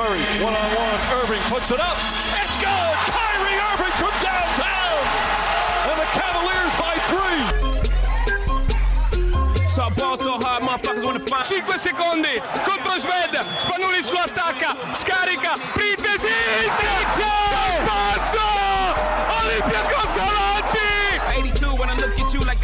Curry, one on one. Irving puts it up. It's good. Kyrie Irving from downtown. And the Cavaliers by three. So ball so hard, motherfuckers wanna find 5 secondi contro Sved, Spanulis lo attacca, scarica, Printesi, Sezio, passo, Olympiacos avanti!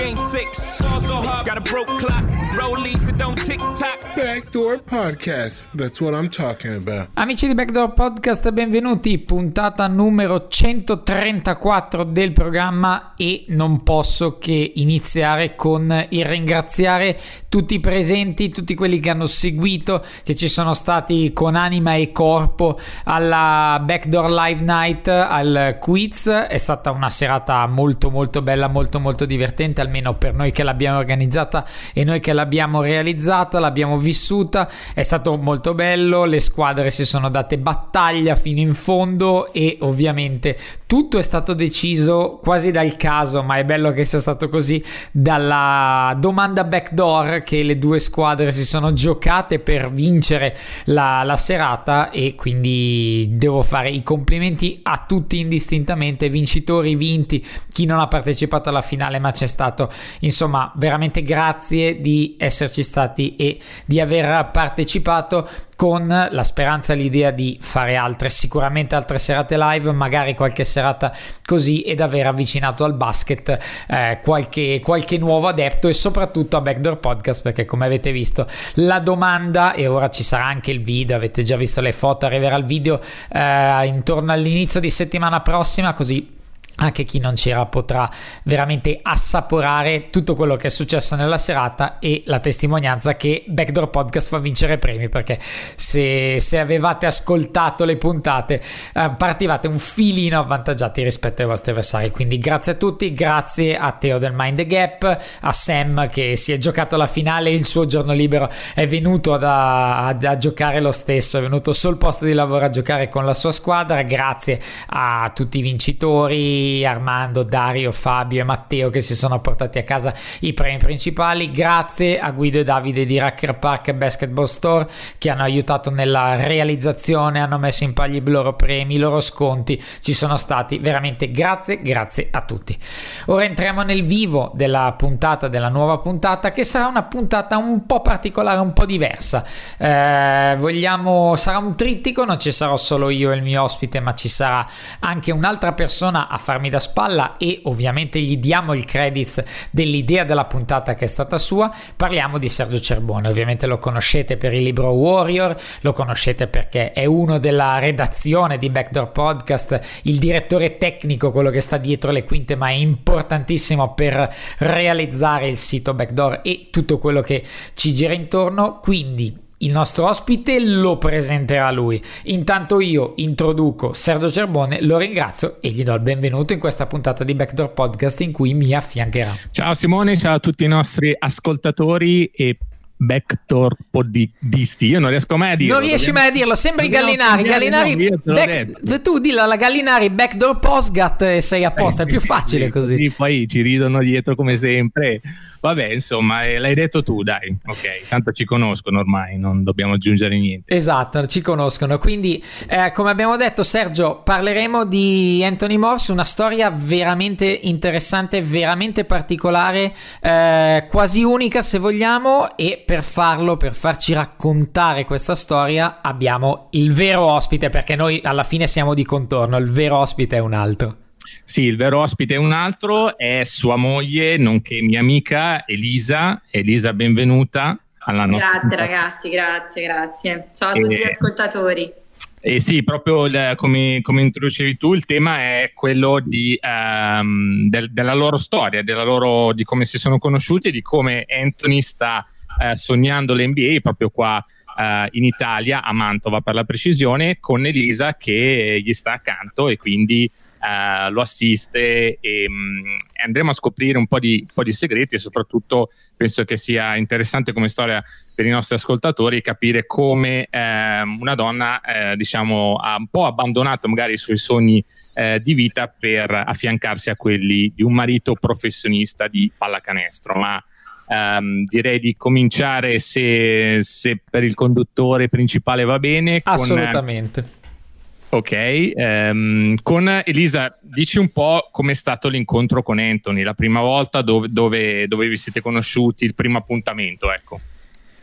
game six. Ball so hard, got a broke clock, rollies that don't tick tock. Backdoor Podcast. That's what I'm talking about. Amici di Backdoor Podcast, benvenuti, puntata numero 134 del programma e non posso che iniziare con il ringraziare tutti i presenti, tutti quelli che hanno seguito, che ci sono stati con anima e corpo alla Backdoor Live Night, al quiz, è stata una serata molto molto bella, molto molto divertente, almeno per noi che l'abbiamo organizzata e noi che l'abbiamo realizzata, l'abbiamo vissuta, è stato molto bello, le squadre si sono date battaglia fino in fondo e ovviamente tutto è stato deciso quasi dal caso, ma è bello che sia stato così, dalla domanda backdoor che le due squadre si sono giocate per vincere la, la serata e quindi devo fare i complimenti a tutti indistintamente, vincitori, vinti, chi non ha partecipato alla finale ma c'è stato, insomma veramente grazie di esserci stati e di aver partecipato con la speranza l'idea di fare altre, sicuramente altre serate live, magari qualche serata così ed aver avvicinato al basket eh, qualche, qualche nuovo adepto e soprattutto a Backdoor Podcast perché come avete visto la domanda e ora ci sarà anche il video, avete già visto le foto, arriverà il video eh, intorno all'inizio di settimana prossima così anche chi non c'era potrà veramente assaporare tutto quello che è successo nella serata e la testimonianza che Backdoor Podcast fa vincere premi perché se, se avevate ascoltato le puntate eh, partivate un filino avvantaggiati rispetto ai vostri avversari. Quindi grazie a tutti grazie a Teo del Mind the Gap a Sam che si è giocato la finale il suo giorno libero è venuto a, a, a giocare lo stesso è venuto sul posto di lavoro a giocare con la sua squadra. Grazie a tutti i vincitori Armando, Dario, Fabio e Matteo che si sono portati a casa i premi principali. Grazie a Guido e Davide di Racker Park Basketball Store che hanno aiutato nella realizzazione, hanno messo in palio i loro premi, i loro sconti. Ci sono stati veramente grazie, grazie a tutti. Ora entriamo nel vivo della puntata, della nuova puntata che sarà una puntata un po' particolare, un po' diversa. Eh, vogliamo, sarà un trittico, non ci sarò solo io e il mio ospite, ma ci sarà anche un'altra persona a farmi da spalla e ovviamente gli diamo il credits dell'idea della puntata che è stata sua. Parliamo di Sergio Cerbone, ovviamente lo conoscete per il libro Warrior, lo conoscete perché è uno della redazione di Backdoor Podcast, il direttore tecnico, quello che sta dietro le quinte, ma è importantissimo per realizzare il sito Backdoor e tutto quello che ci gira intorno. Quindi il nostro ospite lo presenterà lui. Intanto io introduco Sergio Cerbone, lo ringrazio e gli do il benvenuto in questa puntata di Backdoor Podcast in cui mi affiancherà. Ciao Simone, ciao a tutti i nostri ascoltatori e backdoor podisti. Io non riesco mai a dirlo. Non riesci mai a dirlo, sembri Dobbiamo Gallinari. cambiare Gallinari back- tu dillo alla Gallinari backdoor postgat e sei a posto, è più facile Sì, così. Poi ci ridono dietro come sempre. Vabbè, insomma, eh, l'hai detto tu, dai. Ok, tanto ci conoscono ormai, non dobbiamo aggiungere niente. Esatto, ci conoscono. Quindi, eh, come abbiamo detto, Sergio, parleremo di Anthony Morse, una storia veramente interessante, veramente particolare, eh, quasi unica se vogliamo. E per farlo, per farci raccontare questa storia, abbiamo il vero ospite, perché noi alla fine siamo di contorno, il vero ospite è un altro. Sì, il vero ospite è un altro, è sua moglie, nonché mia amica Elisa. Elisa, benvenuta alla nostra Grazie ragazzi, grazie, grazie. Ciao a tutti gli ascoltatori. Eh sì, proprio il- come, come introducevi tu, il tema è quello di, ehm, del- della loro storia, della loro, di come si sono conosciuti e di come Anthony sta eh, sognando l'NBA proprio qua eh, in Italia, a Mantova per la precisione, con Elisa che gli sta accanto e quindi uh, lo assiste e um, andremo a scoprire un po, di, un po' di segreti e soprattutto penso che sia interessante come storia per i nostri ascoltatori capire come eh, una donna eh, diciamo ha un po' abbandonato magari i suoi sogni eh, di vita per affiancarsi a quelli di un marito professionista di pallacanestro ma Um, direi di cominciare se, se, per il conduttore principale va bene. Con, Assolutamente. Ok, um, con Elisa, dici un po' com'è stato l'incontro con Anthony, la prima volta dove, dove, dove vi siete conosciuti, il primo appuntamento, ecco.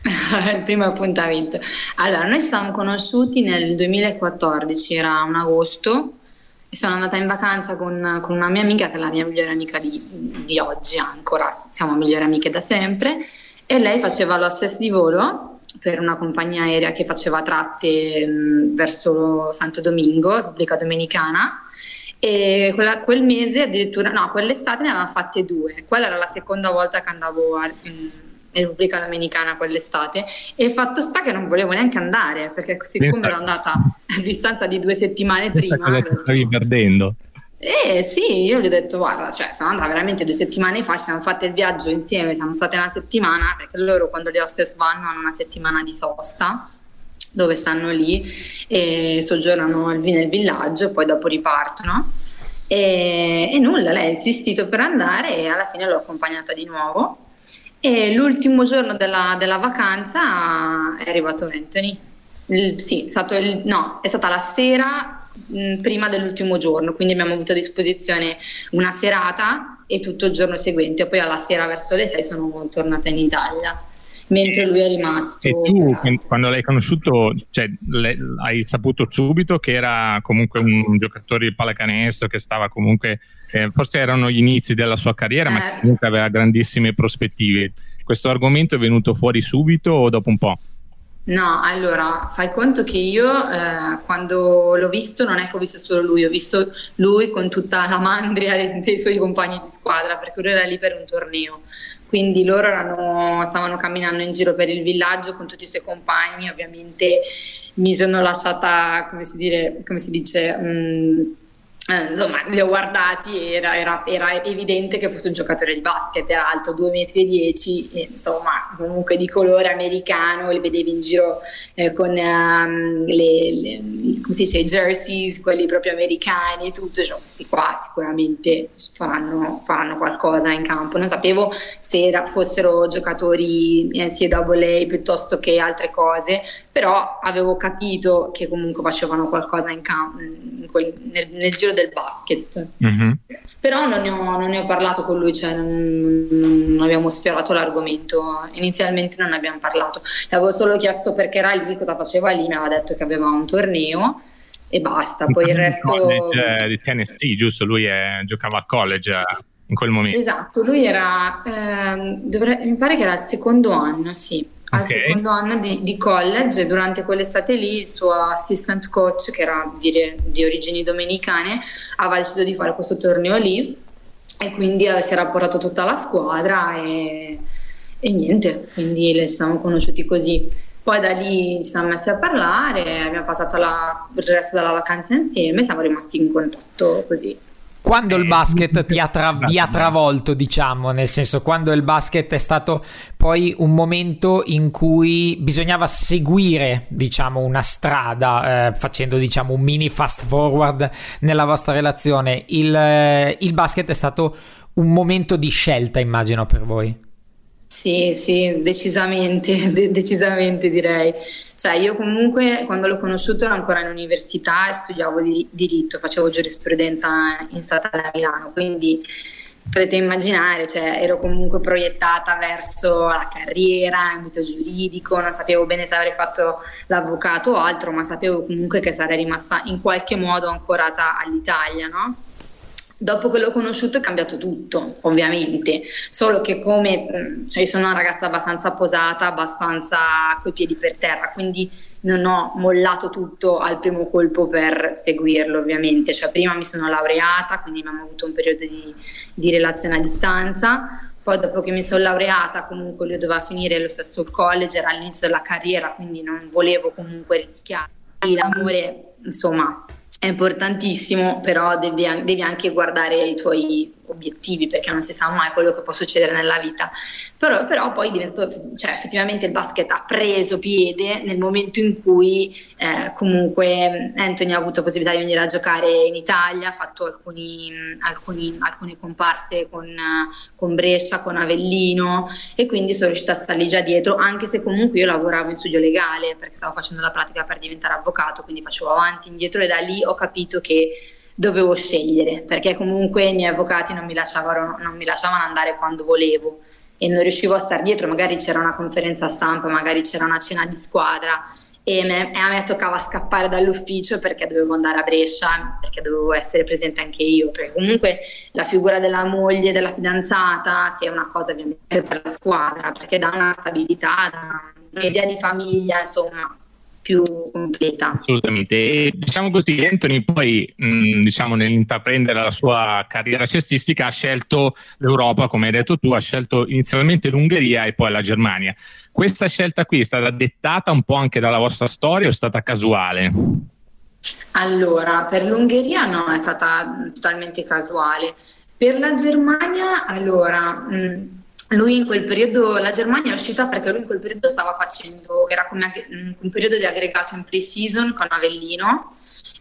il primo appuntamento. Allora, noi siamo conosciuti nel 2014, era un agosto, e sono andata in vacanza con, con, una mia amica che è la mia migliore amica di, di oggi ancora, siamo migliori amiche da sempre e lei faceva l'hostess di volo per una compagnia aerea che faceva tratte mh, verso Santo Domingo, Repubblica Dominicana. E quella, quel mese addirittura, no, quell'estate ne aveva fatte due, quella era la seconda volta che andavo a, in, Repubblica Dominicana quell'estate. E il fatto sta che non volevo neanche andare perché siccome ero andata a distanza di due settimane prima cosa ti stavi perdendo eh sì, io gli ho detto guarda, cioè sono andata veramente due settimane fa, ci siamo fatte il viaggio insieme, siamo state una settimana, perché loro quando le hostess vanno hanno una settimana di sosta, dove stanno lì e soggiornano nel villaggio e poi dopo ripartono. E, e nulla, lei ha insistito per andare e alla fine l'ho accompagnata di nuovo e l'ultimo giorno della, della vacanza è arrivato Anthony. Il, sì, è, il, no, è stata la sera mh, prima dell'ultimo giorno, quindi abbiamo avuto a disposizione una serata e tutto il giorno seguente. Poi alla sera verso le 6 sono tornata in Italia mentre lui è rimasto. E tu, quando l'hai conosciuto, cioè, hai saputo subito che era comunque un, un giocatore di pallacanestro che stava comunque eh, forse erano gli inizi della sua carriera, eh. ma comunque aveva grandissime prospettive. Questo argomento è venuto fuori subito o dopo un po'? No, allora fai conto che io eh, quando l'ho visto non è che ho visto solo lui, ho visto lui con tutta la mandria dei, dei, suoi compagni di squadra perché lui era lì per un torneo, quindi loro erano, stavano camminando in giro per il villaggio con tutti i suoi compagni, ovviamente mi sono lasciata, come si, dire, come si dice... Mh, mm, eh, insomma, li ho guardati era, era, era, evidente che fosse un giocatore di basket, era alto 2,10 m, e, insomma, comunque di colore americano, li vedevi in giro eh, con um, le, le, come si dice, i jerseys, quelli proprio americani e tutto, cioè, questi qua sicuramente faranno, faranno, qualcosa in campo. Non sapevo se era, fossero giocatori NCAA piuttosto che altre cose, però avevo capito che comunque facevano qualcosa in campo, in quel, nel, nel giro del basket. Mm-hmm. Però non ne, ho, non ne, ho, parlato con lui, cioè non, non, abbiamo sfiorato l'argomento. Inizialmente non ne abbiamo parlato. Le avevo solo chiesto perché era lì, cosa faceva lì, mi aveva detto che aveva un torneo e basta. Poi il resto. College, eh, di Tennessee, giusto? Lui è, giocava a college eh, in quel momento. Esatto, lui era, eh, dovre- mi pare che era il secondo anno, sì al okay. secondo anno di, di, college, durante quell'estate lì il suo assistant coach, che era di, di, origini domenicane, aveva deciso di fare questo torneo lì e quindi eh, si era portato tutta la squadra e, e niente, quindi ci siamo conosciuti così. Poi da lì ci siamo messi a parlare, abbiamo passato la, il resto della vacanza insieme, siamo rimasti in contatto così. Quando il eh, basket ti ha tra- vi ha travolto, diciamo, nel senso, quando il basket è stato poi un momento in cui bisognava seguire, diciamo, una strada, eh, facendo, diciamo, un mini fast forward nella vostra relazione, il, eh, il basket è stato un momento di scelta, immagino, per voi. Sì, sì, decisamente, de- decisamente direi. Cioè, io comunque quando l'ho conosciuto ero ancora in università e studiavo di- diritto, facevo giurisprudenza in statale a Milano, quindi potete immaginare, cioè, ero comunque proiettata verso la carriera, l'ambito giuridico, non sapevo bene se avrei fatto l'avvocato o altro, ma sapevo comunque che sarei rimasta in qualche modo ancorata all'Italia, no? Dopo che l'ho conosciuto è cambiato tutto, ovviamente, solo che come mm, cioè sono una ragazza abbastanza posata, abbastanza coi piedi per terra, quindi non ho mollato tutto al primo colpo per seguirlo, ovviamente. Cioè, prima mi sono laureata, quindi abbiamo avuto un periodo di, di relazione a distanza. Poi, dopo che mi sono laureata, comunque lui doveva finire lo stesso college, era all'inizio della carriera, quindi non volevo comunque rischiare. L'amore, insomma, è importantissimo, però devi, devi, anche guardare i tuoi obiettivi perché non si sa mai quello che può succedere nella vita. Però, però poi divento, cioè, effettivamente il basket ha preso piede nel momento in cui eh, comunque Anthony ha avuto possibilità di venire a giocare in Italia, ha fatto alcuni, alcuni, alcune comparse con, con Brescia, con Avellino e quindi sono riuscita a stargli già dietro, anche se comunque io lavoravo in studio legale perché stavo facendo la pratica per diventare avvocato, quindi facevo avanti, indietro e da lì ho capito che dovevo scegliere perché comunque i miei avvocati non mi lasciavano, non mi lasciavano andare quando volevo e non riuscivo a stare dietro, magari c'era una conferenza stampa, magari c'era una cena di squadra e, me, e a me toccava scappare dall'ufficio perché dovevo andare a Brescia, perché dovevo essere presente anche io, perché comunque la figura della moglie, della fidanzata, sia una cosa ovviamente per la squadra, perché dà una stabilità, dà un'idea di famiglia, insomma, più completa. Assolutamente. E diciamo così, Anthony poi, mh, diciamo, nell'intraprendere la sua carriera cestistica ha scelto l'Europa, come hai detto tu, ha scelto inizialmente l'Ungheria e poi la Germania. Questa scelta qui è stata dettata un po' anche dalla vostra storia o è stata casuale? Allora, per l'Ungheria no, è stata totalmente casuale. Per la Germania, allora... Mh, lui in quel periodo, la Germania è uscita perché lui in quel periodo stava facendo, era come un periodo di aggregato in pre-season con Avellino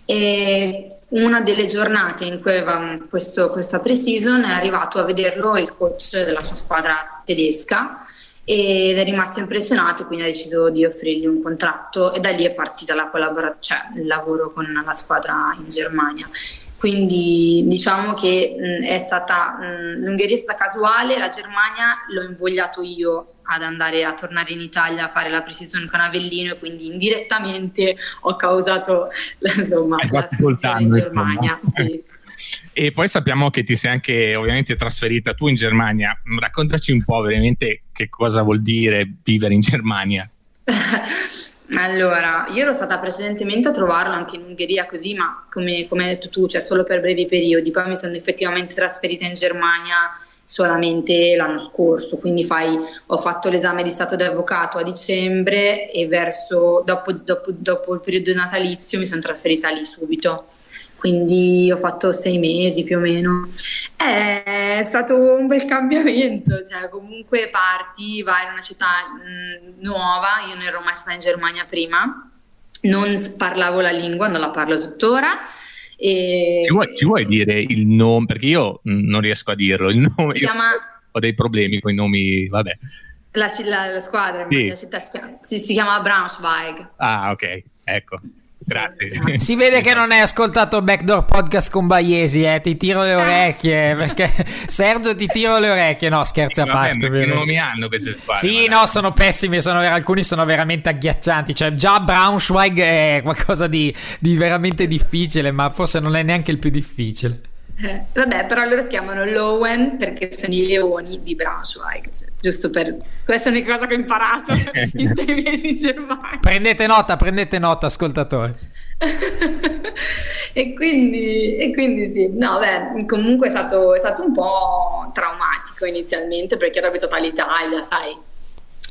e una delle giornate in cui aveva questo, questa pre-season è arrivato a vederlo il coach della sua squadra tedesca ed è rimasto impressionato quindi ha deciso di offrirgli un contratto e da lì è partita la collaborazione, cioè il lavoro con la squadra in Germania. Quindi diciamo che mh, è stata, mh, l'Ungheria è stata casuale, la Germania l'ho invogliato io ad andare a tornare in Italia a fare la precision con Avellino e quindi indirettamente ho causato insomma, la soluzione in Germania. Sì. E poi sappiamo che ti sei anche ovviamente trasferita tu in Germania. Raccontaci un po' veramente che cosa vuol dire vivere in Germania. Allora, io ero stata precedentemente a trovarlo anche in Ungheria così, ma come, come hai detto tu, cioè solo per brevi periodi. Poi mi sono effettivamente trasferita in Germania solamente l'anno scorso, quindi fai, ho fatto l'esame di stato di avvocato a dicembre e verso, dopo, dopo, dopo il periodo natalizio mi sono trasferita lì subito quindi ho fatto sei mesi più o meno. È stato un bel cambiamento, cioè comunque parti, vai in una città mh, nuova, io non ero mai stata in Germania prima, non parlavo la lingua, non la parlo tuttora. E... Ci, vuoi, ci, vuoi, dire il nome? Perché io non riesco a dirlo. Il nome, si chiama... Ho dei problemi con i nomi, vabbè. La, la, la squadra, sì. la città si chiama, si, si chiama Braunschweig. Ah, ok, ecco. Grazie. Si vede che non hai ascoltato Backdoor Podcast con Baiesi, eh? ti tiro le orecchie, perché Sergio ti tiro le orecchie, no scherzi a parte. Vabbè, non mi hanno queste squadre. Sì, no, sono pessimi, sono, alcuni sono veramente agghiaccianti, cioè già Braunschweig è qualcosa di, di veramente difficile, ma forse non è neanche il più difficile. Eh, vabbè, però loro si chiamano Lowen perché sono i leoni di Braunschweig, cioè, giusto per... Questa è l'unica cosa che ho imparato in sei mesi in Germania. Prendete nota, prendete nota, ascoltatori. e, quindi, e, quindi, sì, no, beh, comunque è stato, è stato un po' traumatico inizialmente perché ero abituata all'Italia, sai,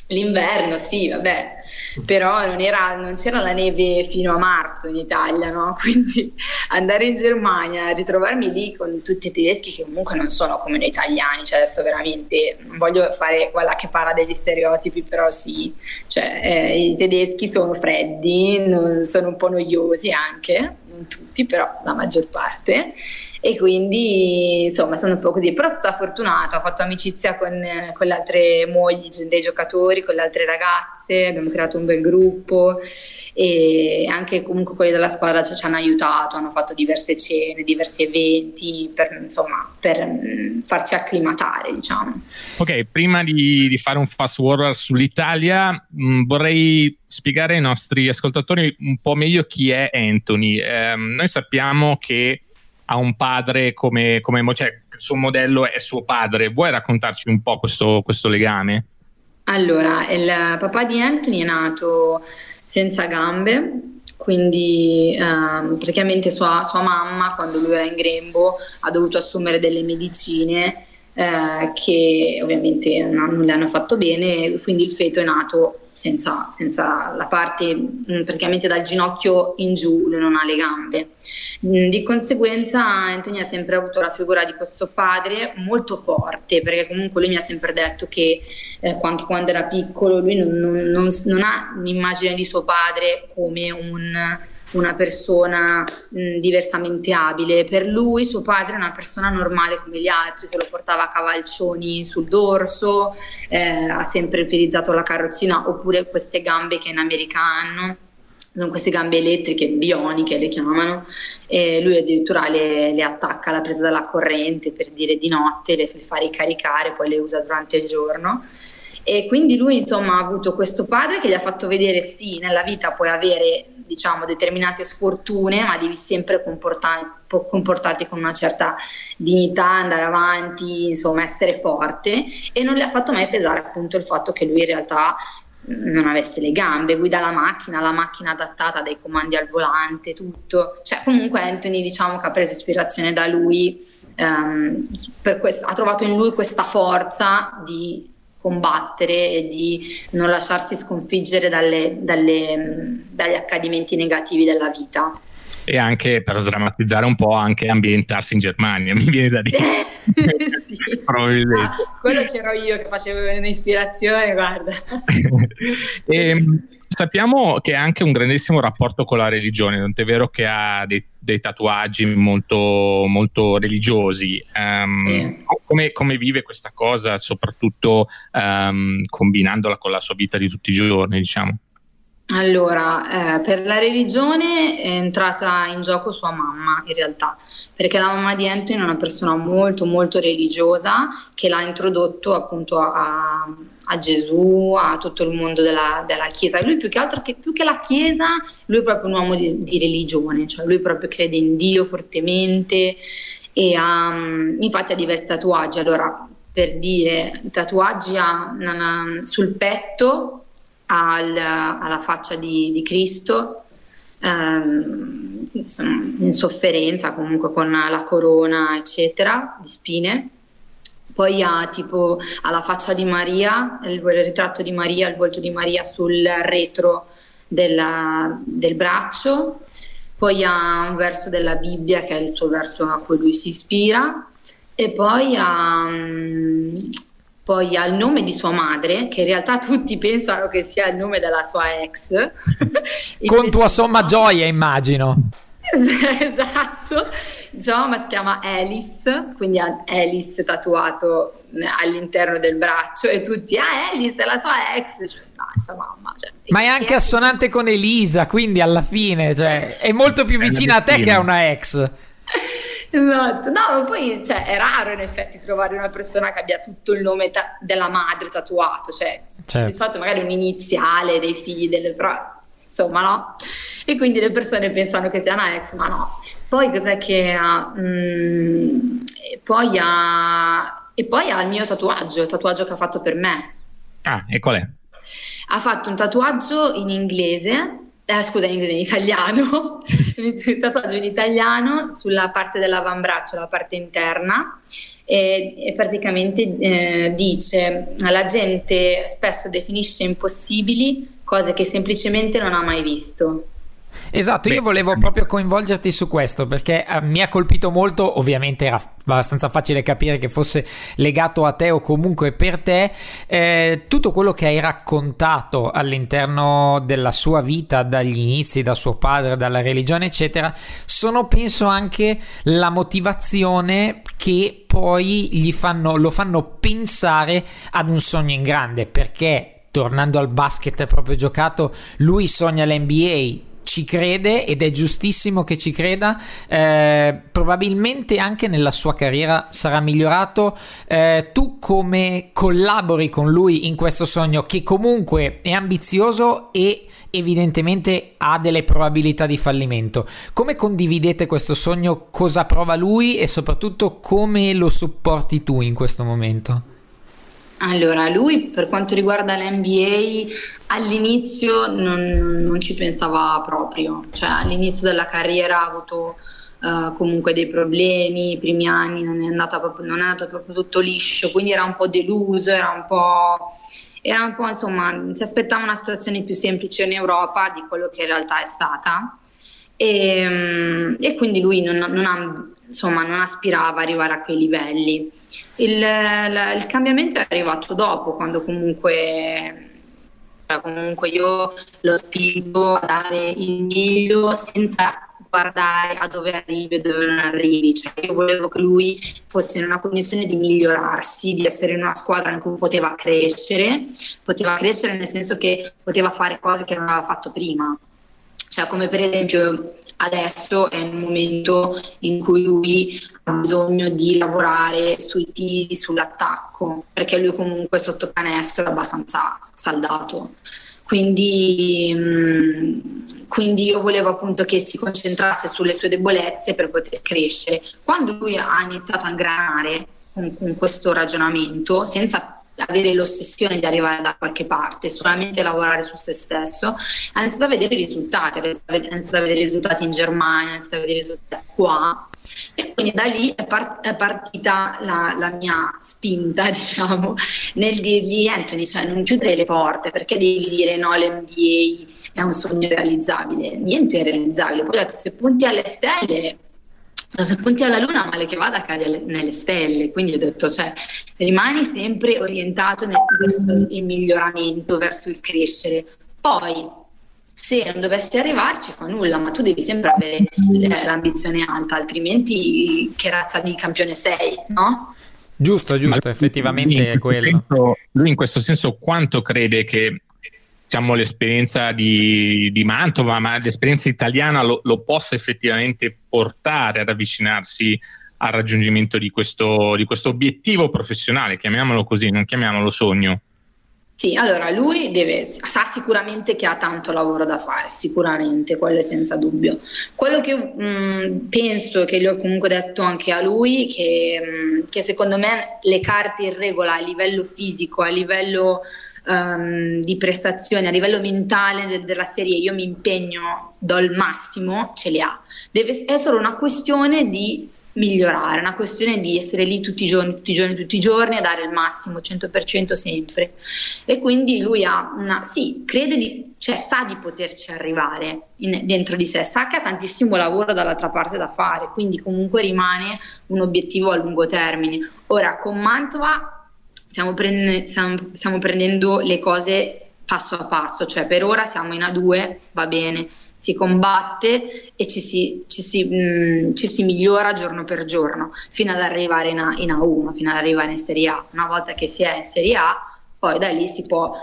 L'inverno sì, vabbè, però non, era, non, c'era la neve fino a marzo in Italia, no? Quindi andare in Germania, ritrovarmi lì con tutti i tedeschi che comunque non sono come noi italiani, cioè adesso veramente non voglio fare quella che parla degli stereotipi, però sì, cioè eh, i tedeschi sono freddi, sono un po' noiosi anche, non tutti, però la maggior parte e quindi insomma sono un po' così, però sono stata fortunata, ho fatto amicizia con, con le altre mogli dei giocatori, con le altre ragazze, abbiamo creato un bel gruppo e anche comunque quelli della squadra ci, ci hanno aiutato, hanno fatto diverse cene, diversi eventi per, insomma, per mm, farci acclimatare diciamo. Ok, prima di, di fare un fast forward sull'Italia mh, mm, vorrei spiegare ai nostri ascoltatori un po' meglio chi è Anthony. Eh, noi sappiamo che ha un padre come, come cioè il suo modello è suo padre. Vuoi raccontarci un po' questo, questo legame? Allora, il papà di Anthony è nato senza gambe, quindi um, praticamente sua, sua, mamma, quando lui era in grembo, ha dovuto assumere delle medicine eh, che ovviamente non, non, le hanno fatto bene, quindi il feto è nato senza, senza, la parte mm, praticamente dal ginocchio in giù, lui non ha le gambe. Mm, di conseguenza Anthony ha sempre avuto la figura di questo padre molto forte, perché comunque lui mi ha sempre detto che eh, anche quando era piccolo lui non, non, non, non ha un'immagine di suo padre come un una persona mh, diversamente abile. Per lui suo padre è una persona normale come gli altri, se lo portava a cavalcioni sul dorso, eh, ha sempre utilizzato la carrozzina oppure queste gambe che in America hanno sono queste gambe elettriche, bioniche le chiamano, e lui addirittura le, le, attacca alla presa della corrente per dire di notte, le, le fa ricaricare, poi le usa durante il giorno. E quindi lui insomma ha avuto questo padre che gli ha fatto vedere sì, nella vita puoi avere diciamo determinate sfortune, ma devi sempre comportarti, comportarti con una certa dignità, andare avanti, insomma essere forte e non le ha fatto mai pesare appunto il fatto che lui in realtà non avesse le gambe, guida la macchina, la macchina adattata dai comandi al volante, tutto. Cioè, comunque Anthony diciamo che ha preso ispirazione da lui, um, quest- ha trovato in lui questa forza di combattere e di non lasciarsi sconfiggere dalle, dalle, dagli accadimenti negativi della vita. E anche per sdrammatizzare un po', anche ambientarsi in Germania, mi viene da dire. sì. Probabilmente. Ah, quello c'ero io che facevo un'ispirazione, guarda. e, ehm, sappiamo che ha anche un grandissimo rapporto con la religione, non è vero che ha dei, dei tatuaggi molto, molto religiosi. Um, eh. come, come, vive questa cosa, soprattutto um, combinandola con la sua vita di tutti i giorni, diciamo? Allora, eh, per la religione è entrata in gioco sua mamma in realtà, perché la mamma di Anthony è una persona molto molto religiosa che l'ha introdotto appunto a, a Gesù, a tutto il mondo della, della, Chiesa. Lui più che altro che, più che la Chiesa, lui è proprio un uomo di, di religione, cioè lui proprio crede in Dio fortemente e ha, infatti ha diversi tatuaggi. Allora, per dire, tatuaggi ha, sul petto al, alla faccia di, di Cristo, ehm, in sofferenza comunque con la corona, eccetera, di spine. Poi ha tipo alla faccia di Maria, il, il ritratto di Maria, il volto di Maria sul retro della, del braccio. Poi ha un verso della Bibbia che è il suo verso a cui lui si ispira. E poi ha poi ha il nome di sua madre, che in realtà tutti pensano che sia il nome della sua ex. Con tua somma gioia, immagino. esatto, Gioma si chiama Alice, quindi ha Alice tatuato all'interno del braccio e tutti, ah Alice è la sua ex, cioè, no, sua mamma. Cioè, Ma è anche assonante con Elisa, quindi alla fine cioè, è molto più vicina a te che a una ex. Esatto, no, ma poi cioè, è raro in effetti trovare una persona che abbia tutto il nome ta- della madre tatuato, cioè certo. di solito magari un iniziale dei figli delle però insomma no. E quindi le persone pensano che sia una ex, ma no. Poi cos'è che ha? Mm, e, poi ha e poi ha il mio tatuaggio, il tatuaggio che ha fatto per me. Ah, e qual è? Ha fatto un tatuaggio in inglese eh, scusa, in, inglese, in italiano, il tatuaggio in italiano sulla parte dell'avambraccio, la parte interna, e, e praticamente eh, dice la gente spesso definisce impossibili cose che semplicemente non ha mai visto. Esatto, io volevo proprio coinvolgerti su questo perché eh, mi ha colpito molto, ovviamente era abbastanza facile capire che fosse legato a te o comunque per te, eh, tutto quello che hai raccontato all'interno della sua vita, dagli inizi, da suo padre, dalla religione, eccetera, sono penso anche la motivazione che poi gli fanno, lo fanno pensare ad un sogno in grande perché tornando al basket proprio giocato, lui sogna l'NBA, ci crede ed è giustissimo che ci creda, eh, probabilmente anche nella sua carriera sarà migliorato. Eh, tu come collabori con lui in questo sogno che comunque è ambizioso e evidentemente ha delle probabilità di fallimento. Come condividete questo sogno? Cosa prova lui e soprattutto come lo supporti tu in questo momento? Allora, lui per quanto riguarda l'NBA all'inizio non, non ci pensava proprio, cioè all'inizio della carriera ha avuto uh, comunque dei problemi, i primi anni non è, proprio, non è, andato proprio tutto liscio, quindi era un po' deluso, era un po'... era un po' insomma, si aspettava una situazione più semplice in Europa di quello che in realtà è stata. E, mm, e quindi lui non, non, ha, insomma, non aspirava a arrivare a quei livelli. Il, la, il cambiamento è arrivato dopo, quando comunque, cioè comunque io l'ho spinto a dare il meglio senza guardare a dove arrivi e dove non arrivi. Cioè, io volevo che lui fosse in una condizione di migliorarsi, di essere in una squadra in cui poteva crescere, poteva crescere nel senso che poteva fare cose che non aveva fatto prima. Cioè, come per esempio adesso è un momento in cui lui ha bisogno di lavorare sui tiri, sull'attacco, perché lui comunque sotto canestro è abbastanza saldato. Quindi, mm, quindi, io volevo appunto che si concentrasse sulle sue debolezze per poter crescere. Quando lui ha iniziato a ingranare con, con questo ragionamento, senza avere l'ossessione di arrivare da qualche parte, solamente lavorare su se stesso, ha iniziato a vedere i risultati, ha iniziato a vedere i risultati in Germania, ha iniziato a vedere i risultati qua. E quindi da lì è, part- è partita la, la, mia spinta, diciamo, nel dirgli Anthony, cioè non chiudere le porte, perché devi dire no, l'NBA è un sogno realizzabile, niente è realizzabile, poi ho detto se punti alle stelle se punti alla luna, male che vada, cade nelle stelle. Quindi ho detto, cioè, rimani sempre orientato nel, verso il miglioramento, verso il crescere. Poi, se non dovessi arrivarci, fa nulla, ma tu devi sempre avere eh, l'ambizione alta, altrimenti che razza di campione sei, no? Giusto, giusto, ma effettivamente è quello. Senso, lui in questo senso quanto crede che diciamo, l'esperienza di, di, Mantova, ma l'esperienza italiana lo, lo, possa effettivamente portare ad avvicinarsi al raggiungimento di questo, di questo obiettivo professionale, chiamiamolo così, non chiamiamolo sogno. Sì, allora lui deve, sa sicuramente che ha tanto lavoro da fare, sicuramente, quello è senza dubbio. Quello che mh, mm, penso, che gli ho comunque detto anche a lui, che, mh, mm, che secondo me le carte in regola a livello fisico, a livello um, di prestazioni a livello mentale de- della serie io mi impegno, do il massimo, ce le ha. Deve, è solo una questione di migliorare, una questione di essere lì tutti i giorni, tutti i giorni, tutti i giorni a dare il massimo, 100% sempre. E quindi lui ha una, sì, crede di, cioè sa di poterci arrivare in, dentro di sé, sa che ha tantissimo lavoro dall'altra parte da fare, quindi comunque rimane un obiettivo a lungo termine. Ora con Mantova stiamo, prendendo, stiamo, stiamo prendendo le cose passo a passo, cioè per ora siamo in A2, va bene, si combatte e ci si, ci, si, mh, mm, ci si, migliora giorno per giorno fino ad arrivare in, A, in, A1, fino ad arrivare in Serie A. Una volta che si è in Serie A, poi da lì si può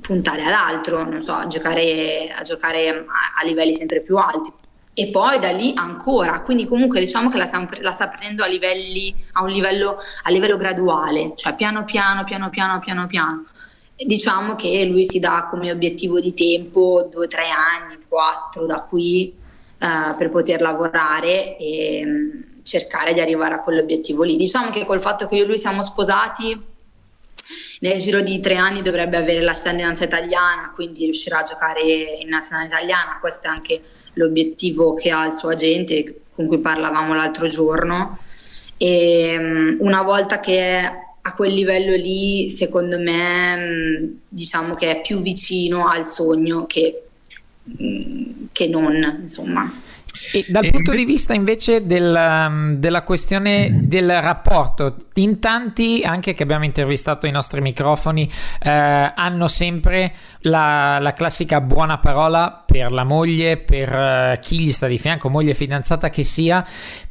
puntare ad altro, non so, a giocare, a, giocare a, a livelli sempre più alti e poi da lì ancora, quindi comunque diciamo che la, la sta prendendo a, livelli, a un livello, a livello graduale, cioè piano piano, piano piano, piano piano. E diciamo che lui si dà come obiettivo di tempo due, tre anni, quattro da qui uh, per poter lavorare e um, cercare di arrivare a quell'obiettivo lì. Diciamo che col fatto che io e lui siamo sposati, nel giro di tre anni dovrebbe avere la cittadinanza italiana, quindi riuscirà a giocare in nazionale italiana, questo è anche l'obiettivo che ha il suo agente con cui parlavamo l'altro giorno. E um, una volta che è a quel livello lì secondo me um, diciamo che è più vicino al sogno che, um, che non insomma e dal e punto invece... di vista invece del, um, della questione del rapporto, in tanti, anche che abbiamo intervistato i nostri microfoni, eh, hanno sempre la, la, classica buona parola per la moglie, per uh, chi gli sta di fianco, moglie fidanzata che sia,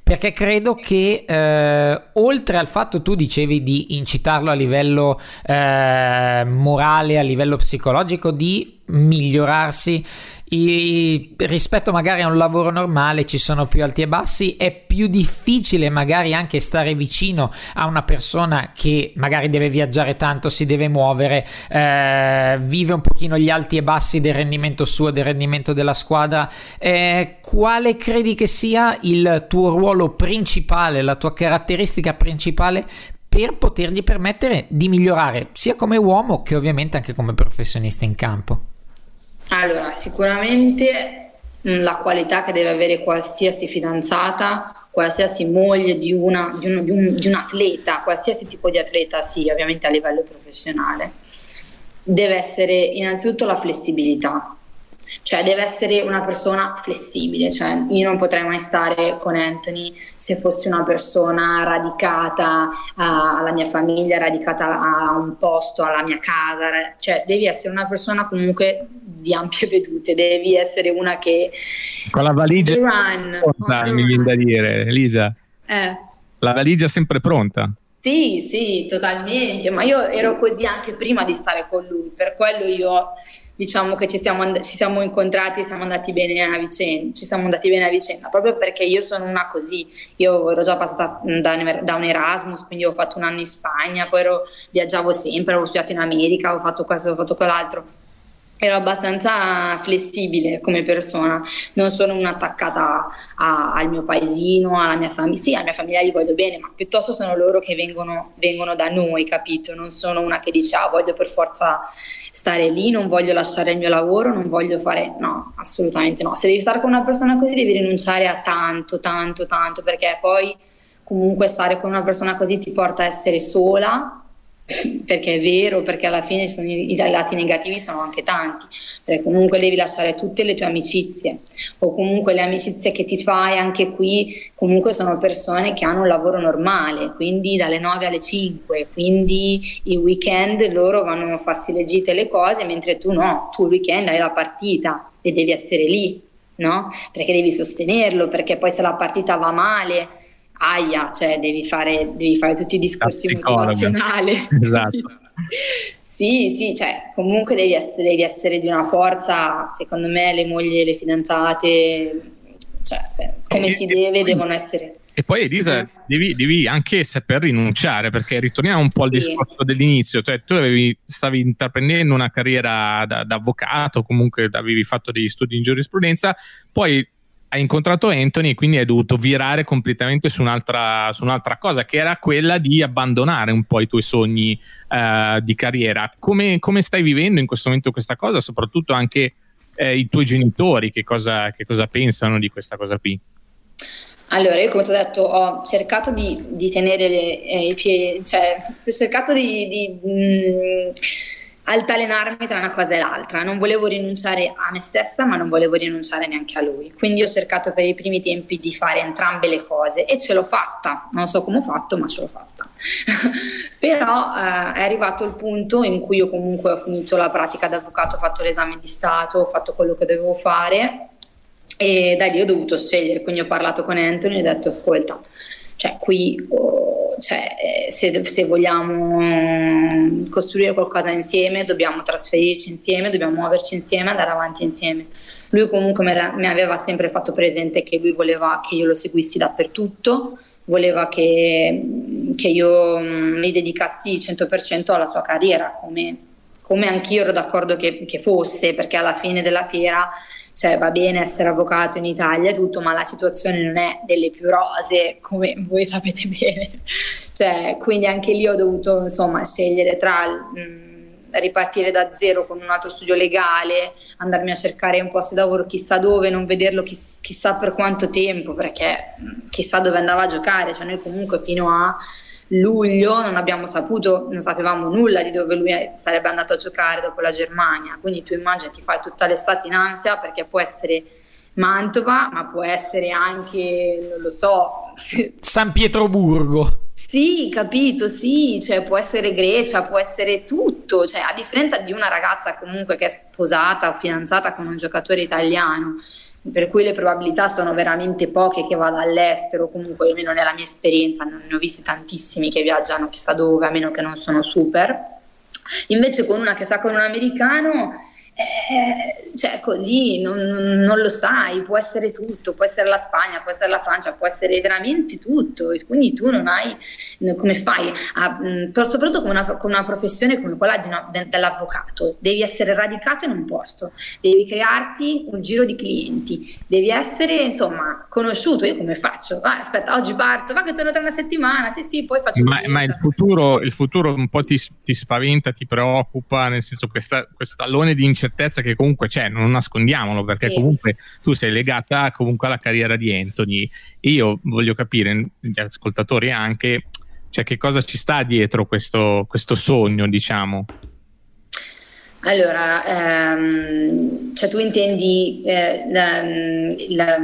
perché credo che eh, oltre al fatto tu dicevi di incitarlo a livello eh, morale, a livello psicologico, di migliorarsi, i, rispetto magari a un lavoro normale ci sono più alti e bassi, è più difficile magari anche stare vicino a una persona che magari deve viaggiare tanto, si deve muovere, eh, vive un pochino gli alti e bassi del rendimento suo, del rendimento della squadra. Eh, quale credi che sia il tuo ruolo principale, la tua caratteristica principale per potergli permettere di migliorare sia come uomo che ovviamente anche come professionista in campo? Allora, sicuramente mm, la qualità che deve avere qualsiasi fidanzata, qualsiasi moglie di, una, di, un, di, un, di un atleta, qualsiasi tipo di atleta, sì, ovviamente a livello professionale. deve essere innanzitutto la flessibilità, cioè deve essere una persona flessibile, cioè io non potrei mai stare con Anthony se fossi una persona radicata alla mia famiglia, radicata a un posto, alla mia casa, cioè devi essere una persona comunque di ampie vedute, devi essere una che... Con la valigia run, pronta, mi viene da dire, Elisa. Eh. La valigia sempre pronta. Sì, sì, totalmente, ma io ero così anche prima di stare con lui, per quello io diciamo che ci siamo, and- ci siamo incontrati e siamo andati bene a vicenda, ci siamo andati bene a vicenda, proprio perché io sono una così, io ero già passata da, da un Erasmus, quindi ho fatto un anno in Spagna, poi ero, viaggiavo sempre, avevo studiato in America, ho fatto questo, ho fatto quell'altro ero abbastanza flessibile come persona, non sono un'attaccata a, al mio paesino, alla mia famiglia, sì, alla mia famiglia gli voglio bene, ma piuttosto sono loro che vengono, vengono, da noi, capito? Non sono una che dice, ah, voglio per forza stare lì, non voglio lasciare il mio lavoro, non voglio fare, no, assolutamente no. Se devi stare con una persona così devi rinunciare a tanto, tanto, tanto, perché poi comunque stare con una persona così ti porta a essere sola perché è vero, perché alla fine sono, i, lati negativi sono anche tanti, perché comunque devi lasciare tutte le tue amicizie o comunque le amicizie che ti fai anche qui comunque sono persone che hanno un lavoro normale, quindi dalle 9 alle 5, quindi i weekend loro vanno a farsi le gite le cose, mentre tu no, tu il weekend hai la partita e devi essere lì, no? Perché devi sostenerlo, perché poi se la partita va male aia, cioè devi fare, devi fare tutti i discorsi motivazionali. Esatto. sì, sì, cioè comunque devi essere, devi essere, di una forza, secondo me le mogli e le fidanzate, cioè se, come e, si deve, devono essere... E poi Elisa, uh-huh. devi, devi, anche saper rinunciare, perché ritorniamo un po' al sì. discorso dell'inizio, cioè tu avevi, stavi intraprendendo una carriera da, da avvocato, comunque avevi fatto degli studi in giurisprudenza, poi hai incontrato Anthony e quindi hai dovuto virare completamente su un'altra, su un'altra, cosa, che era quella di abbandonare un po' i tuoi sogni uh, di carriera. Come, come, stai vivendo in questo momento questa cosa? Soprattutto anche eh, i tuoi genitori, che cosa, che cosa, pensano di questa cosa qui? Allora, io come ti ho detto, ho cercato di, di tenere le, eh, i piedi, cioè ho cercato di... di mh, mm, altalenarmi tra una cosa e l'altra. Non volevo rinunciare a me stessa, ma non volevo rinunciare neanche a lui. Quindi ho cercato per i primi tempi di fare entrambe le cose e ce l'ho fatta. Non so come ho fatto, ma ce l'ho fatta. Però eh, è arrivato il punto in cui io comunque ho finito la pratica da avvocato, ho fatto l'esame di Stato, ho fatto quello che dovevo fare e da lì ho dovuto scegliere. Quindi ho parlato con Anthony e ho detto ascolta, cioè qui... Oh, cioè, eh, se, se, vogliamo mm, costruire qualcosa insieme, dobbiamo trasferirci insieme, dobbiamo muoverci insieme, andare avanti insieme. Lui comunque mi aveva sempre fatto presente che lui voleva che io lo seguissi dappertutto, voleva che, che io mm, mi dedicassi 100% alla sua carriera, come, come anch'io ero d'accordo che, che fosse, perché alla fine della fiera cioè va bene essere avvocato in Italia e tutto, ma la situazione non è delle più rose, come voi sapete bene. Cioè, quindi anche lì ho dovuto insomma scegliere tra mh, mm, ripartire da zero con un altro studio legale, andarmi a cercare un posto di lavoro chissà dove, non vederlo chiss- chissà per quanto tempo, perché mm, chissà dove andava a giocare, cioè noi comunque fino a luglio non abbiamo saputo, non sapevamo nulla di dove lui sarebbe andato a giocare dopo la Germania, quindi tu immagini ti fai tutta l'estate in ansia perché può essere Mantova, ma può essere anche, non lo so, San Pietroburgo. Sì, capito, sì, cioè può essere Grecia, può essere tutto, cioè a differenza di una ragazza comunque che è sposata o fidanzata con un giocatore italiano, per cui le probabilità sono veramente poche che vada all'estero, comunque almeno nella mia esperienza non ne ho visti tantissimi che viaggiano chissà dove, a meno che non sono super. Invece con una che sa con un americano eh, cioè così non, non, lo sai, può essere tutto, può essere la Spagna, può essere la Francia, può essere veramente tutto. E quindi tu non hai come fai, a, mm, soprattutto con una, con una, professione come quella una, de, dell'avvocato, devi essere radicato in un posto, devi crearti un giro di clienti, devi essere insomma conosciuto, io come faccio? Ah, aspetta, oggi parto, va che torno tra una settimana, sì sì, poi faccio... Ma, ma il, futuro, il, futuro, un po' ti, ti, spaventa, ti preoccupa, nel senso questa, questo tallone di incertezza che comunque c'è, non nascondiamolo, perché sì. comunque tu sei legata comunque alla carriera di Anthony. Io voglio capire, gli ascoltatori anche, cioè che cosa ci sta dietro questo, questo sogno, diciamo. Allora, ehm, cioè tu intendi eh, la, la,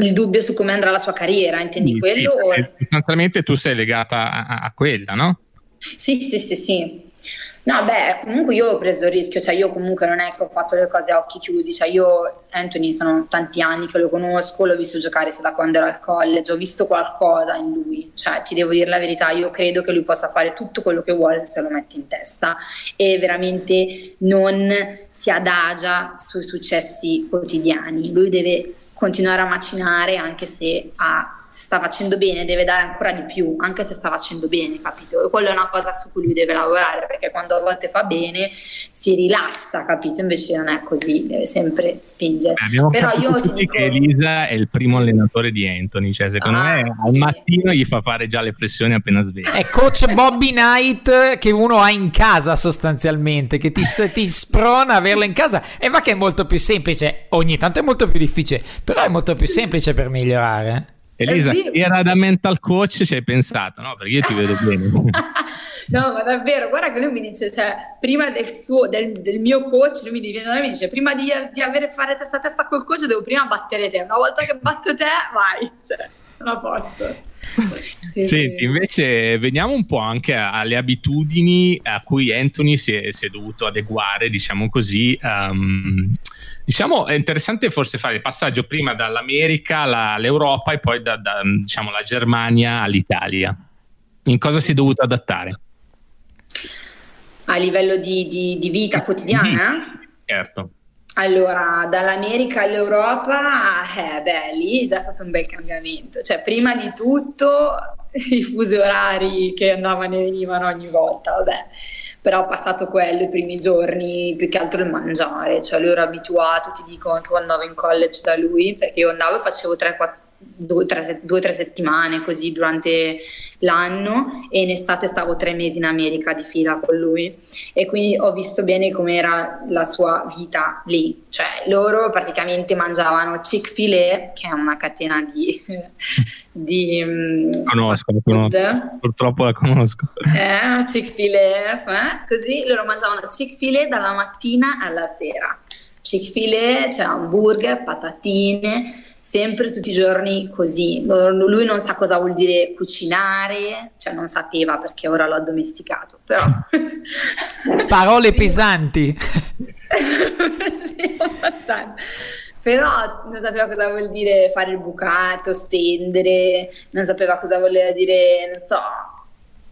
il dubbio su come andrà la sua carriera, intendi Sì, quello? sì, o- Sostanzialmente tu sei legata a, a quella, no? Sì, sì, sì, sì. No, beh, comunque io ho preso il rischio, cioè io comunque non è che ho fatto le cose a occhi chiusi, cioè io Anthony sono tanti anni che lo conosco, l'ho visto giocare sia da quando ero al college, ho visto qualcosa in lui, cioè ti devo dire la verità, io credo che lui possa fare tutto quello che vuole se se lo mette in testa e veramente non si adagia sui successi quotidiani, lui deve continuare a macinare anche se ha- se sta facendo bene, deve dare ancora di più, anche se sta facendo bene, capito? E quella è una cosa su cui lui deve lavorare, perché quando a volte fa bene si rilassa, capito? Invece non è così, deve sempre spingere. Eh, Abbiamo Però capito io ti dico... che Elisa è il primo allenatore di Anthony, cioè secondo Ah, me sì. al mattino gli fa fare già le flessioni appena sveglia. È coach Bobby Knight che uno ha in casa sostanzialmente, che ti, ti sprona averlo in casa e va che è molto più semplice, ogni tanto è molto più difficile, però è molto più semplice per migliorare. Elisa, Eh sì. era da mental coach ci hai pensato, no? Perché io ti vedo bene. no, ma davvero, guarda che lui mi dice, cioè, prima del suo, del, del mio coach, lui mi viene e mi dice, prima di, di avere fare testa a testa col coach devo prima battere te, una volta che batto te, vai, cioè, sono a posto. Sì, Senti, sì. invece veniamo un po' anche alle abitudini a cui Anthony si è, si è dovuto adeguare, diciamo così. Um, diciamo, è interessante forse fare il passaggio prima dall'America alla- all'Europa e poi da, da, diciamo, la Germania all'Italia. In cosa si è dovuto adattare? A livello di, di- di vita quotidiana? Certo. Allora, dall'America all'Europa, eh, beh, lì è già stato un bel cambiamento. Cioè, prima di tutto, i fusi orari che andavano e venivano ogni volta, vabbè. Però passato quello i primi giorni, più che altro il mangiare. Cioè, lui era abituato, ti dico, anche quando andavo in college da lui, perché io andavo e facevo 3-4 due o tre settimane così durante l'anno e in estate stavo tre mesi in America di fila con lui e quindi ho visto bene com'era la sua vita lì, cioè loro praticamente mangiavano Chick-fil-A che è una catena di, di mm, Conosco, la conosco. Purtroppo la conosco. Eh, Chick-fil-A, eh, così loro mangiavano Chick-fil-A dalla mattina alla sera. Chick-fil-A, cioè hamburger, patatine, sempre tutti i giorni così. Lui non sa cosa vuol dire cucinare, cioè non sapeva perché ora l'ho addomesticato, però... Parole pesanti. sì, abbastanza. Però non sapeva cosa vuol dire fare il bucato, stendere, non sapeva cosa voleva dire, non so...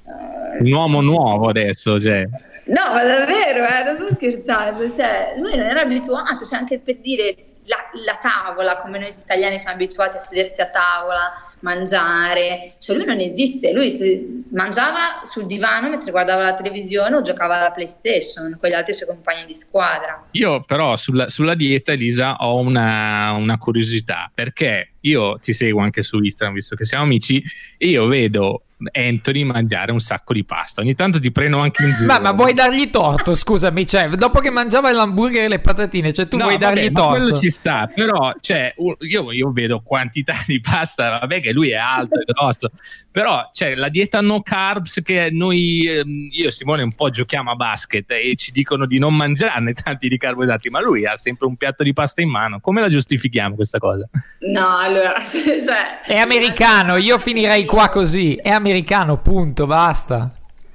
eh, Un uomo nuovo adesso, cioè. No, ma davvero, eh, non sto scherzando. Cioè, lui non era abituato, cioè anche per dire la, la tavola, come noi italiani siamo abituati a sedersi a tavola, mangiare, cioè lui non esiste, lui si- mangiava sul divano mentre guardava la televisione o giocava alla PlayStation con gli altri suoi compagni di squadra. Io però sulla, sulla dieta, Elisa, ho una, una curiosità, perché io ti seguo anche su Instagram, visto che siamo amici, e io vedo Anthony mangiare un sacco di pasta. Ogni tanto ti prendo anche in giro. Ma, ma vuoi dargli torto, scusami, cioè, dopo che mangiava l'hamburger e le patatine, cioè tu No, vuoi vabbè, dargli ma quello torto? ci sta, però cioè, io, io vedo quantità di pasta, vabbè che lui è alto e grosso, però cioè, la dieta no carbs che noi, ehm, io e Simone un po' giochiamo a basket e ci dicono di non mangiarne tanti di carboidrati, ma lui ha sempre un piatto di pasta in mano, come la giustifichiamo questa cosa? No, allora, cioè... È americano, io finirei qua così, è americano, punto, basta.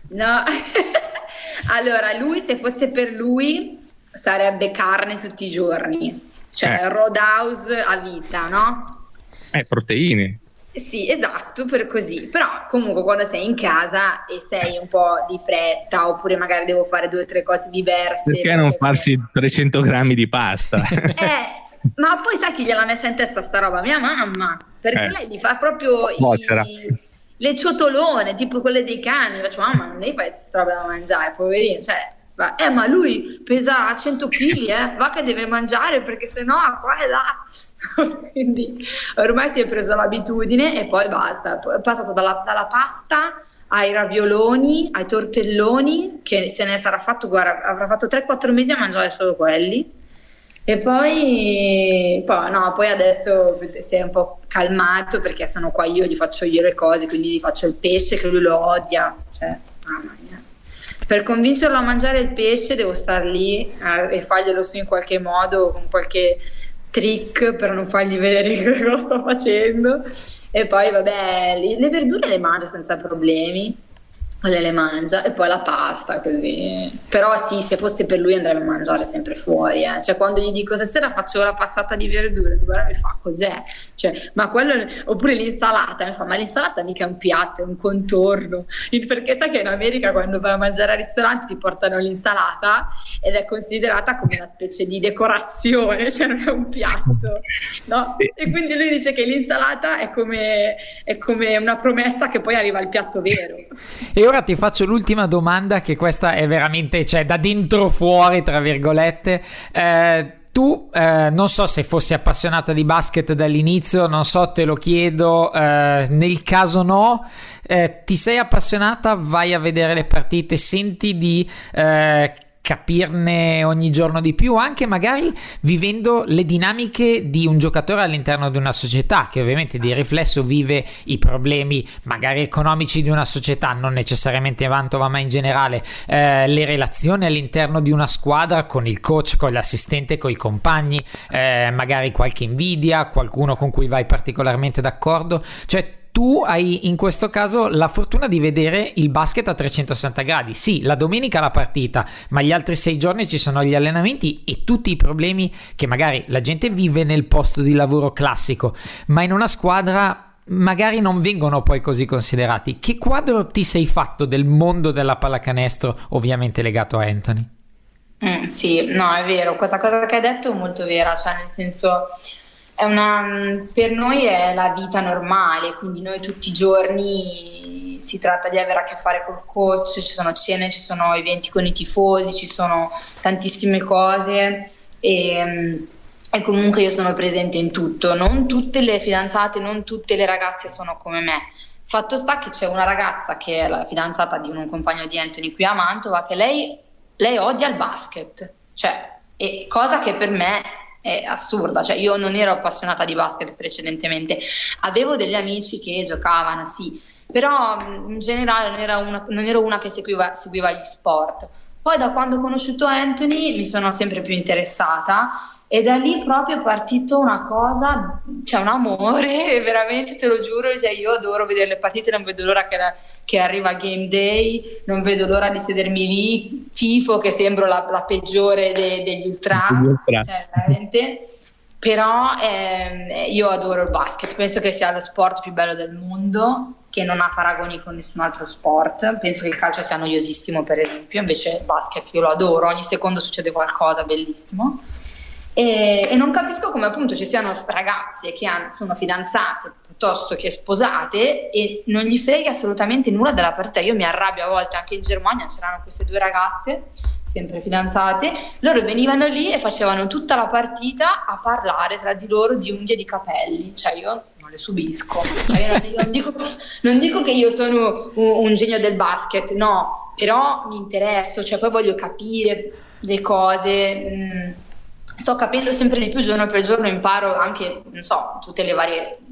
No, allora lui se fosse per lui sarebbe carne tutti i giorni, cioè Eh. roadhouse a vita, no? Eh, proteine. Sì, esatto, per così. Però comunque quando sei in casa e sei un po' di fretta oppure magari devo fare due o tre cose diverse. Perché non perché c'è- farsi 300 grammi di pasta? Eh, ma poi sai chi gliel'ha messa in testa sta roba? Mia mamma, perché Eh. lei gli fa proprio i- Bocera. le ciotolone, tipo quelle dei cani. Faccio, mamma, non devi fare questa roba da mangiare, poverino. Cioè, eh, ma lui pesa 100 kg, eh, va che deve mangiare perché sennò qua e là. Quindi ormai si è preso l'abitudine e poi basta. È passato dalla, dalla pasta ai ravioloni, ai tortelloni, che se ne sarà fatto, guarda, avrà fatto 3-4 mesi a mangiare solo quelli. E poi, poi, no, poi adesso si è un po' calmato perché sono qua io, gli faccio io le cose, quindi gli faccio il pesce che lui lo odia. Cioè, mamma mia. Per convincerlo a mangiare il pesce devo star lì eh, e farglielo su in qualche modo, con qualche trick per non fargli vedere cosa sto facendo. E poi, vabbè, le verdure le mangia senza problemi le, le mangia e poi la pasta così. Però sì se fosse per lui andrebbe a mangiare sempre fuori eh. cioè quando gli dico stasera faccio la passata di verdure guarda mi fa cos'è? Cioè, ma quello oppure l'insalata mi fa ma l'insalata mica è un piatto è un contorno perché sai che in America quando vai a mangiare al ristorante ti portano l'insalata ed è considerata come una specie di decorazione cioè non è un piatto no? e quindi lui dice che l'insalata è come, è come una promessa che poi arriva il piatto vero. E ora ti faccio l'ultima domanda, che questa è veramente, cioè, da dentro fuori, tra virgolette. Eh, tu eh, non so se fossi appassionata di basket dall'inizio, non so, te lo chiedo, eh, nel caso no, eh, ti sei appassionata, vai a vedere le partite, senti di eh, capirne ogni giorno di più, anche magari vivendo le dinamiche di un giocatore all'interno di una società, che ovviamente di riflesso vive i problemi magari economici di una società, non necessariamente Mantova, ma in generale eh, le relazioni all'interno di una squadra con il coach, con l'assistente, con i compagni, eh, magari qualche invidia, qualcuno con cui vai particolarmente d'accordo, cioè tu hai in questo caso la fortuna di vedere il basket a 360 gradi. Sì, la domenica la partita, ma gli altri sei giorni ci sono gli allenamenti e tutti i problemi che magari la gente vive nel posto di lavoro classico, ma in una squadra magari non vengono poi così considerati. Che quadro ti sei fatto del mondo della pallacanestro, ovviamente legato a Anthony? Mm, sì, no, è vero, questa cosa che hai detto è molto vera, cioè nel senso una, per noi è la vita normale, quindi noi tutti i giorni si tratta di avere a che fare col coach, ci sono cene, ci sono eventi con i tifosi, ci sono tantissime cose e, e comunque io sono presente in tutto. Non tutte le fidanzate, non tutte le ragazze sono come me. Fatto sta che c'è una ragazza che è la fidanzata di un compagno di Anthony qui a Mantova che lei, lei odia il basket, cioè, cosa che per me è assurda, cioè io non ero appassionata di basket precedentemente, avevo degli amici che giocavano, sì, però in generale non, era una, non ero una che seguiva, seguiva gli sport. Poi da quando ho conosciuto Anthony mi sono sempre più interessata e da lì proprio è partito una cosa, cioè un amore, veramente te lo giuro, cioè io adoro vedere le partite, non vedo l'ora che, la, che arriva Game Day, non vedo l'ora di sedermi lì, tifo che sembro la, la peggiore de, degli ultra, cioè veramente. Però eh, io adoro il basket, penso che sia lo sport più bello del mondo, che non ha paragoni con nessun altro sport. Penso che il calcio sia noiosissimo, per esempio, invece il basket io lo adoro, ogni secondo succede qualcosa bellissimo. E, e, non capisco come appunto ci siano ragazze che hanno, sono fidanzate piuttosto che sposate e non gli frega assolutamente nulla della partita. Io mi arrabbio a volte anche in Germania, c'erano queste due ragazze, sempre fidanzate, loro venivano lì e facevano tutta la partita a parlare tra di loro di unghie e di capelli. Cioè io non le subisco. Cioè non, non, dico, non, dico, che io sono un, un genio del basket, no, però mi interesso, cioè poi voglio capire le cose. Mh, mm, sto capendo sempre di più giorno per giorno, imparo anche, non so, tutti i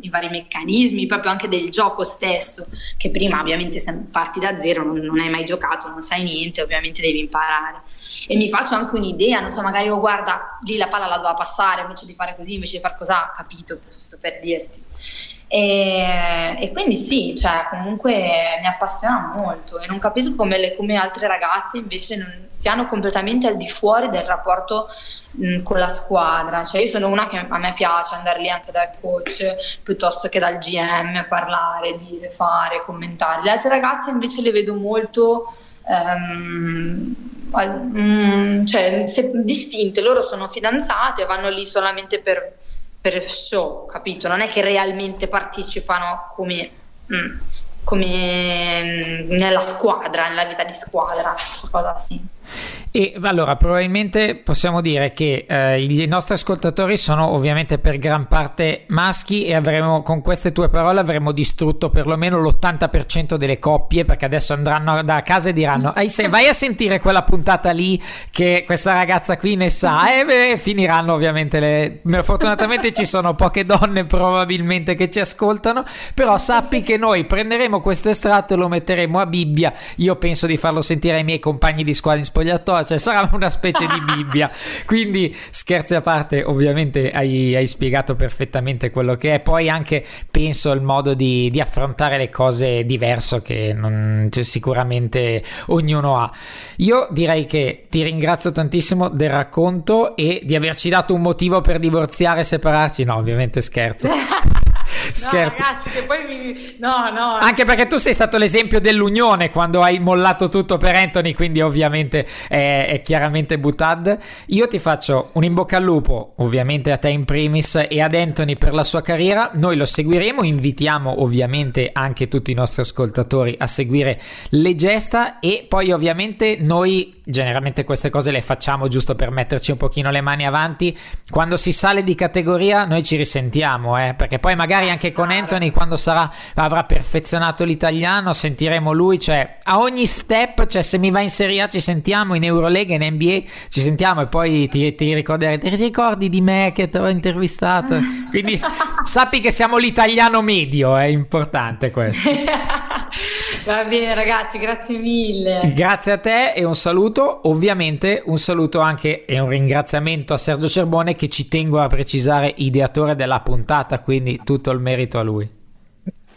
vari meccanismi, proprio anche del gioco stesso, che prima ovviamente se parti da zero, non, non hai mai giocato, non sai niente, ovviamente devi imparare. E mi faccio anche un'idea, non so, magari, oh guarda, lì la palla la doveva passare, invece di fare così, invece di fare così, capito, giusto per dirti. E, e, quindi sì, cioè, comunque mi appassiona molto e non capisco come, le, come altre ragazze invece non siano completamente al di fuori del rapporto mh, con la squadra. Cioè, io sono una che a me piace andare lì anche dal coach piuttosto che dal GM, parlare, dire, fare, commentare. Le altre ragazze invece le vedo molto... Um, cioè, se, distinte, loro sono fidanzate, vanno lì solamente per per show, capito? Non è che realmente partecipano come, mm, come mm, nella squadra, nella vita di squadra, questa cosa sì. E allora, probabilmente possiamo dire che eh, i nostri ascoltatori sono ovviamente per gran parte maschi e avremo, con queste tue parole, avremo distrutto perlomeno l'80% delle coppie perché adesso andranno da casa e diranno: Vai a sentire quella puntata lì che questa ragazza qui ne sa. E beh, finiranno ovviamente le. Fortunatamente ci sono poche donne probabilmente che ci ascoltano, però sappi che noi prenderemo questo estratto e lo metteremo a Bibbia. Io penso di farlo sentire ai miei compagni di squadra in spogliatoio cioè sarà una specie di Bibbia. Quindi, scherzi a parte, ovviamente hai, hai, spiegato perfettamente quello che è. Poi anche penso il modo di, di affrontare le cose diverso che non, cioè, sicuramente ognuno ha. Io direi che ti ringrazio tantissimo del racconto e di averci dato un motivo per divorziare e separarci. No, ovviamente scherzo. Scherzo. No, ragazzi, che poi mi... No, no. Anche perché tu sei stato l'esempio dell'unione quando hai mollato tutto per Anthony, quindi ovviamente è, è chiaramente Butad. Io ti faccio un in bocca al lupo, ovviamente a te in primis e ad Anthony per la sua carriera. Noi lo seguiremo, invitiamo ovviamente anche tutti i nostri ascoltatori a seguire le gesta e poi ovviamente noi generalmente queste cose le facciamo giusto per metterci un pochino le mani avanti. Quando si sale di categoria noi ci risentiamo, eh, perché poi magari anche con Anthony quando sarà, avrà perfezionato l'italiano sentiremo lui, cioè a ogni step, cioè se mi va in Serie A ci sentiamo, in Eurolega, in NBA ci sentiamo e poi ti, ti, ricorderai, ti ricordi di me che ti avevo intervistato? Quindi sappi che siamo l'italiano medio, è importante questo. Va bene ragazzi, grazie mille. Grazie a te e un saluto, ovviamente un saluto anche e un ringraziamento a Sergio Cerbone che ci tengo a precisare ideatore della puntata, quindi tutto il merito a lui.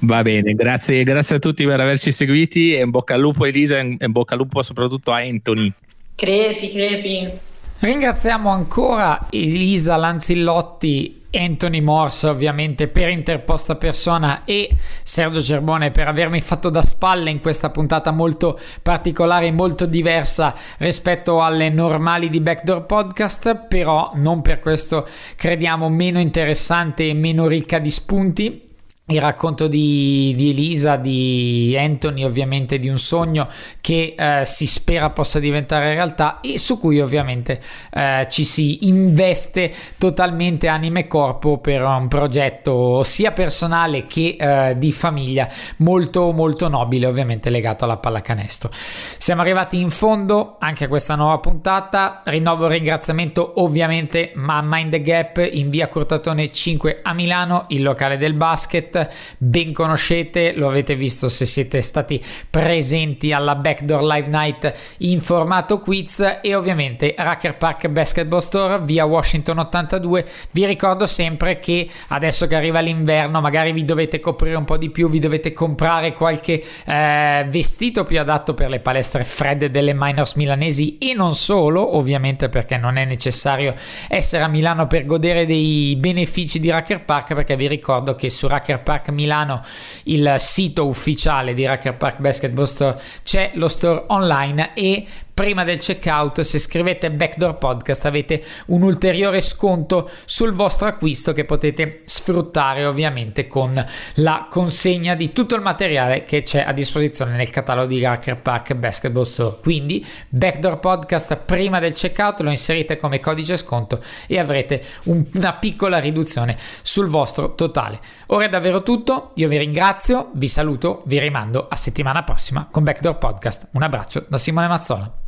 Va bene, grazie, grazie a tutti per averci seguiti e in bocca al lupo Elisa e in bocca al lupo soprattutto a Anthony. Crepi, crepi. Ringraziamo ancora Elisa Lanzillotti Anthony Morse ovviamente per interposta persona e Sergio Gerbone per avermi fatto da spalle in questa puntata molto particolare e molto diversa rispetto alle normali di Backdoor Podcast però non per questo crediamo meno interessante e meno ricca di spunti il racconto di, di, Elisa, di Anthony, ovviamente di un sogno che eh, si spera possa diventare realtà e su cui ovviamente eh, ci si investe totalmente anima e corpo per un progetto sia personale che eh, di famiglia molto molto nobile, ovviamente legato alla pallacanestro. Siamo arrivati in fondo anche a questa nuova puntata. Rinnovo il ringraziamento ovviamente a Mind the Gap in via Cortatone 5 a Milano, il locale del basket ben conoscete, lo avete visto se siete stati presenti alla Backdoor Live Night in formato quiz e ovviamente Racker Park Basketball Store via Washington 82. Vi ricordo sempre che adesso che arriva l'inverno magari vi dovete coprire un po' di più, vi dovete comprare qualche eh, vestito più adatto per le palestre fredde delle minors milanesi e non solo, ovviamente perché non è necessario essere a Milano per godere dei benefici di Racker Park perché vi ricordo che su Racker Park Milano, il sito ufficiale di Racker Park Basketball Store, c'è lo store online e prima del checkout se scrivete Backdoor Podcast avete un ulteriore sconto sul vostro acquisto che potete sfruttare ovviamente con la consegna di tutto il materiale che c'è a disposizione nel catalogo di Racker Park Basketball Store. Quindi Backdoor Podcast prima del checkout lo inserite come codice sconto e avrete un, una piccola riduzione sul vostro totale. Ora è davvero tutto io vi ringrazio vi saluto vi rimando a settimana prossima con Backdoor Podcast. Un abbraccio da Simone Mazzola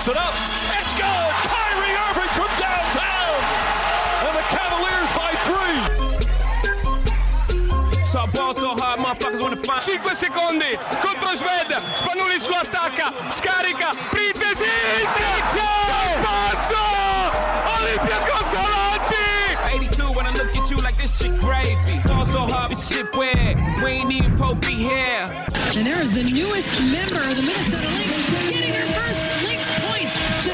puts it up. It's good. Kyrie Irving from downtown. And the Cavaliers by three. So ball so hard, motherfuckers want to find. 5 secondi contro Sved. Spanulis lo attacca. Scarica. Printesi. Inizio. Passo. Olympiacos avanti. 82 when I look at you like this shit gravy. Ball so hard, this shit weird. We ain't even Pope be here. And there is the newest member of the Minnesota Lynx getting her first